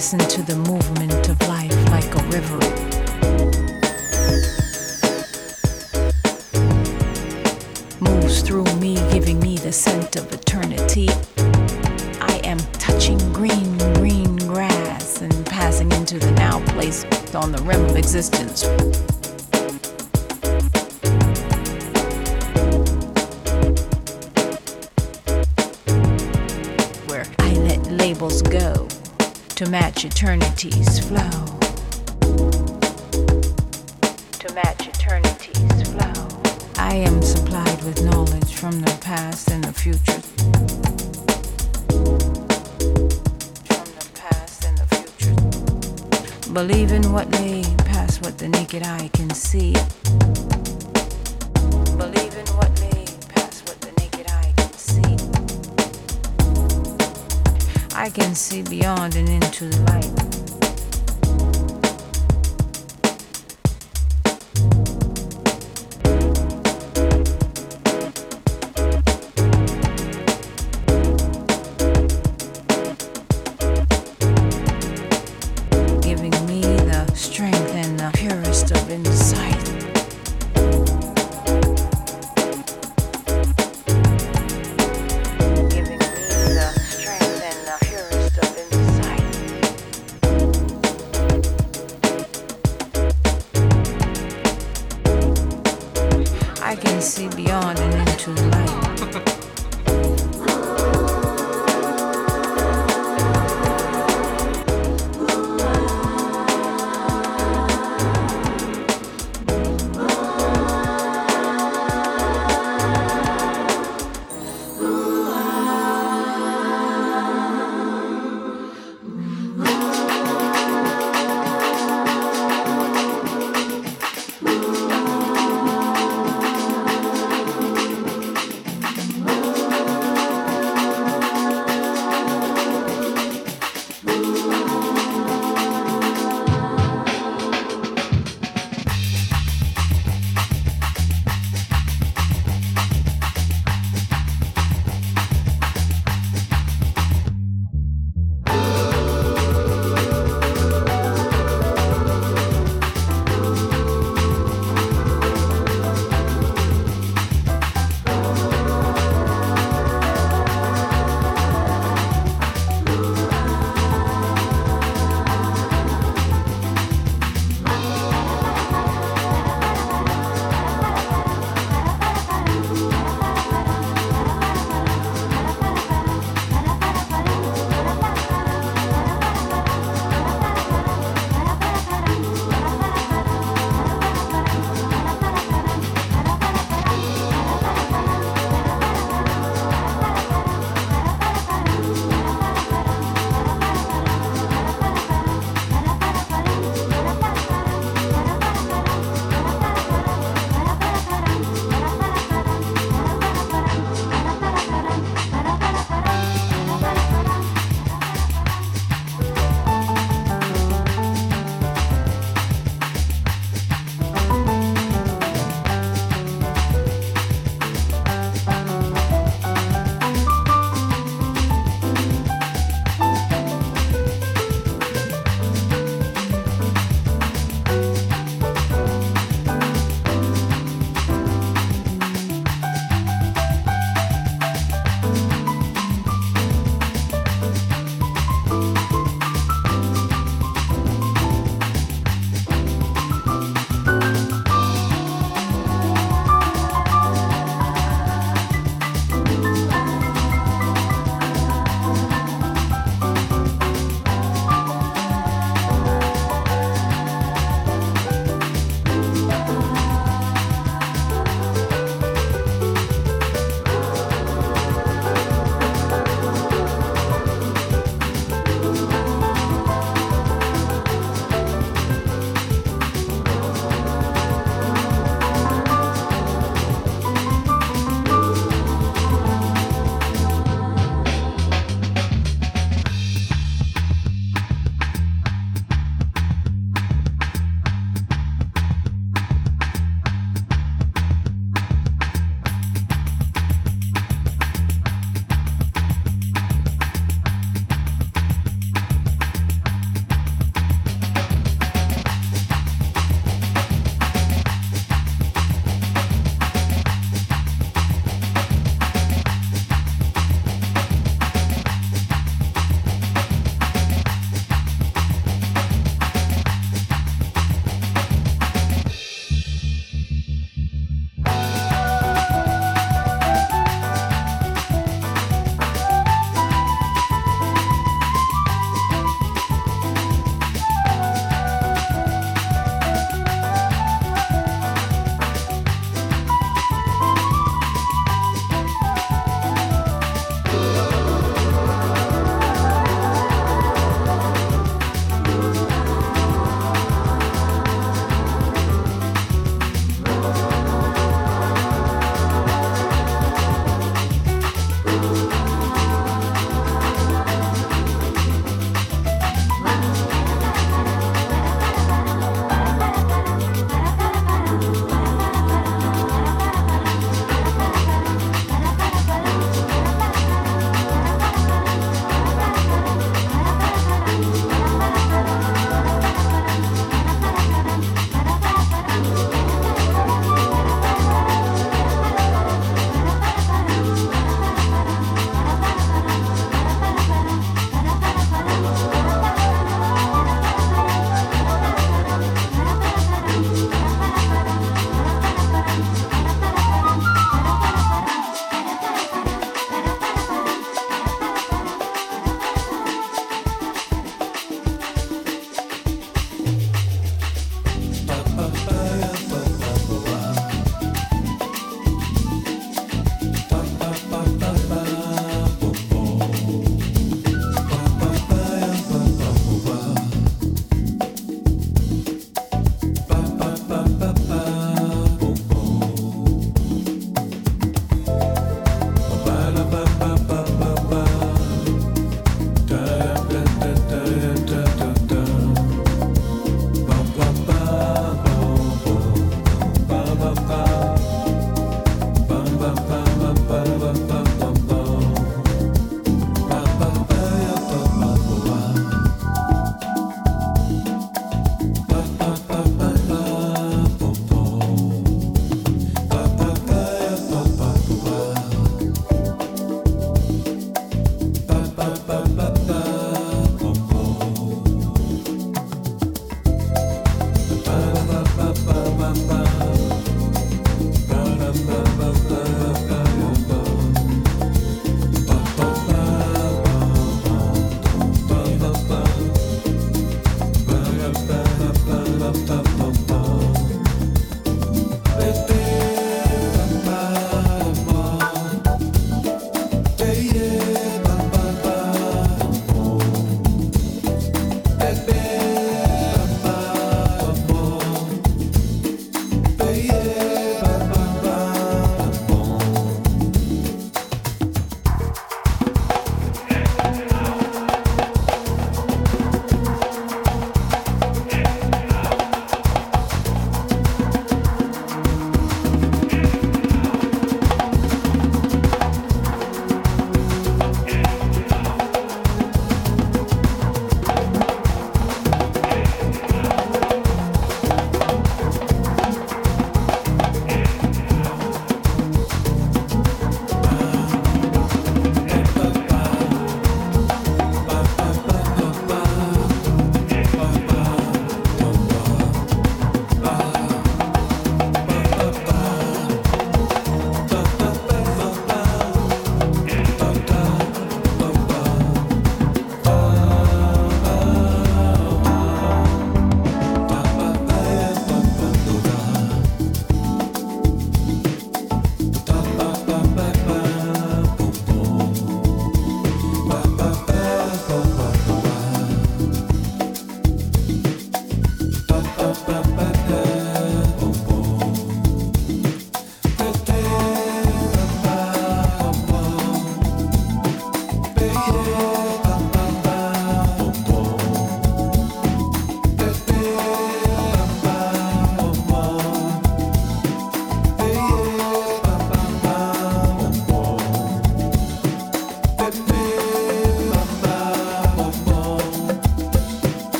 listen to the movement of life like a river. Moves through me, giving me the scent of eternity. I am touching green, green grass and passing into the now place on the rim of existence. Match eternity's flow. To match eternity's flow. I am supplied with knowledge from the past and the future. From the past and the future. Believe in what lay past what the naked eye can see. Believe in what lay past what the naked eye can see. I can see beyond and into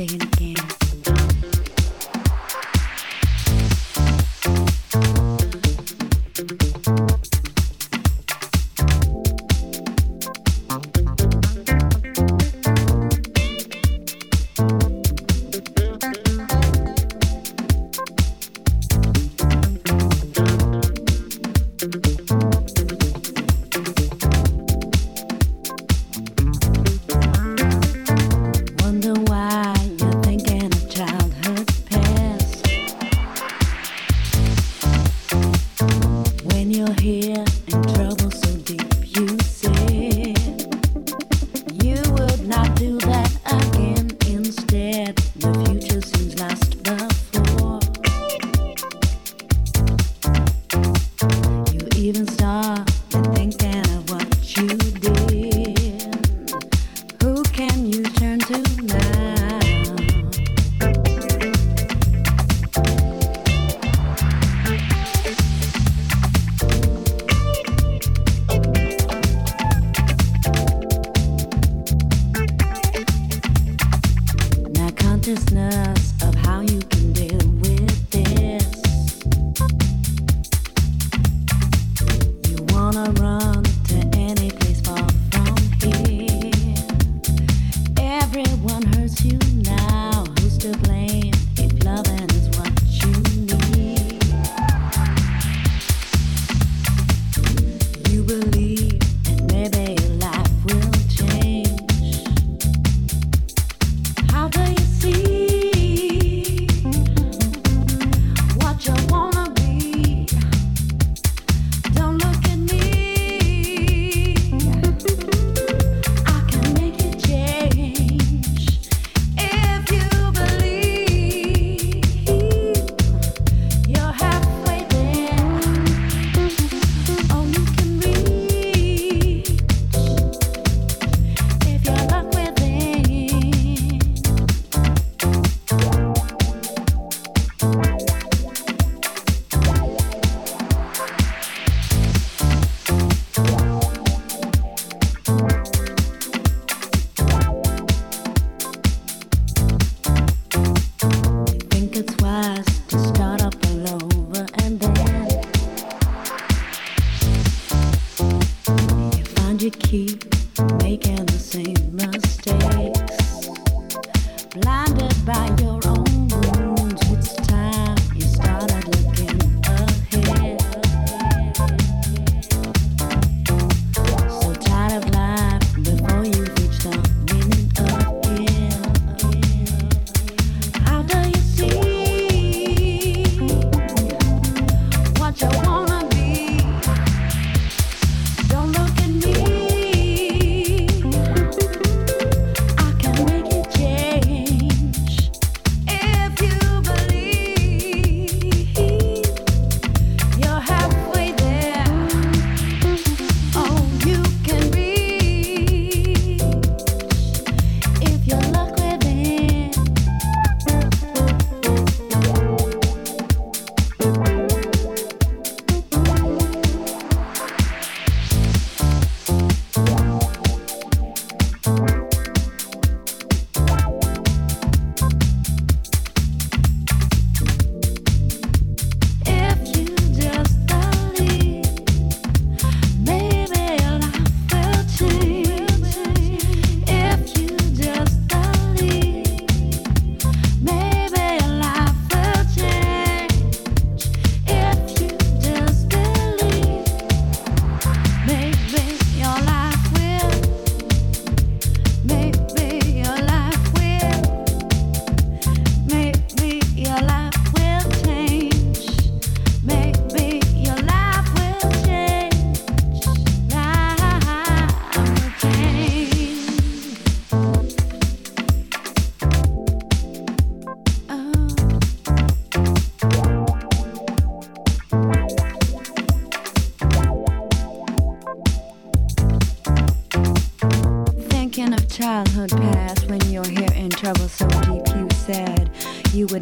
Say it again.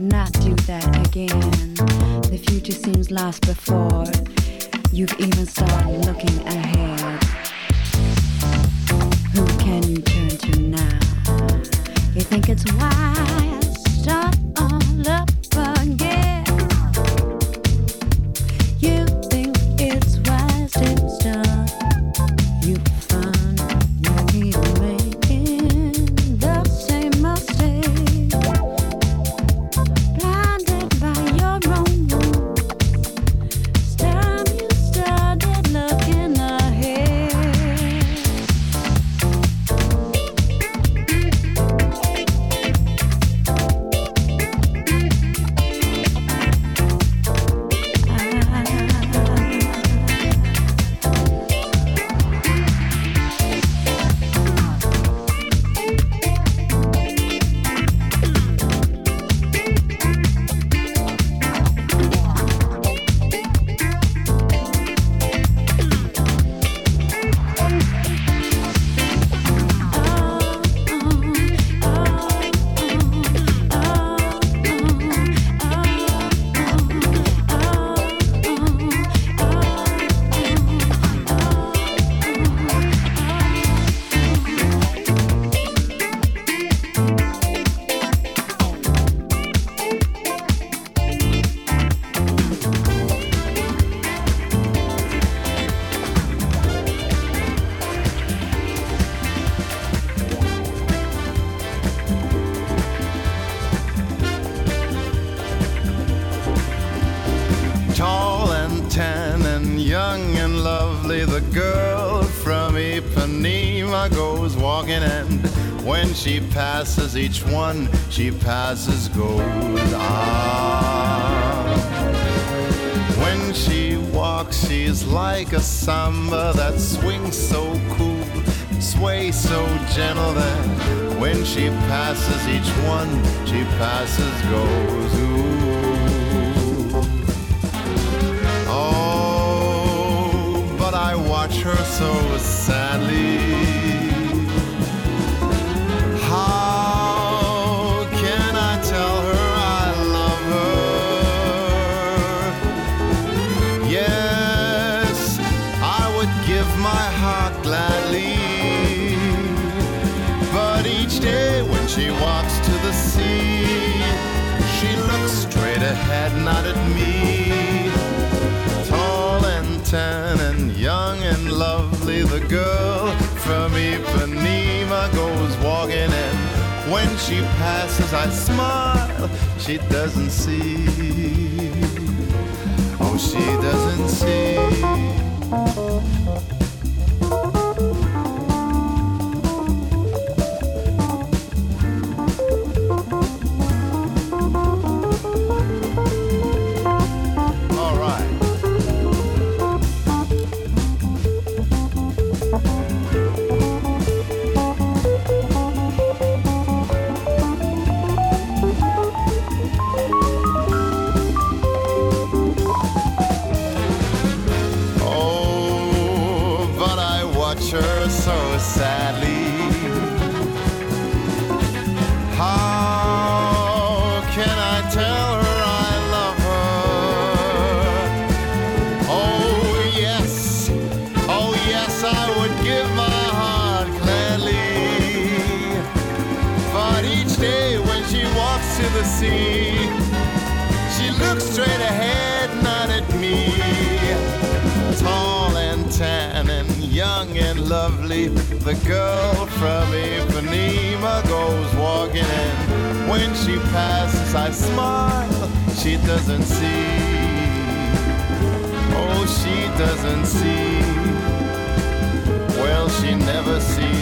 not do that again. The future seems lost before you've even started. as gold. on. when she walks, she's like a samba that swings so cool, sway so gentle that when she passes, each one she passes gold. when she passes, I smile. She doesn't see. Oh, she doesn't see. passes, I smile. She doesn't see. Oh, she doesn't see. Well, she never sees.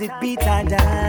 It beats I down.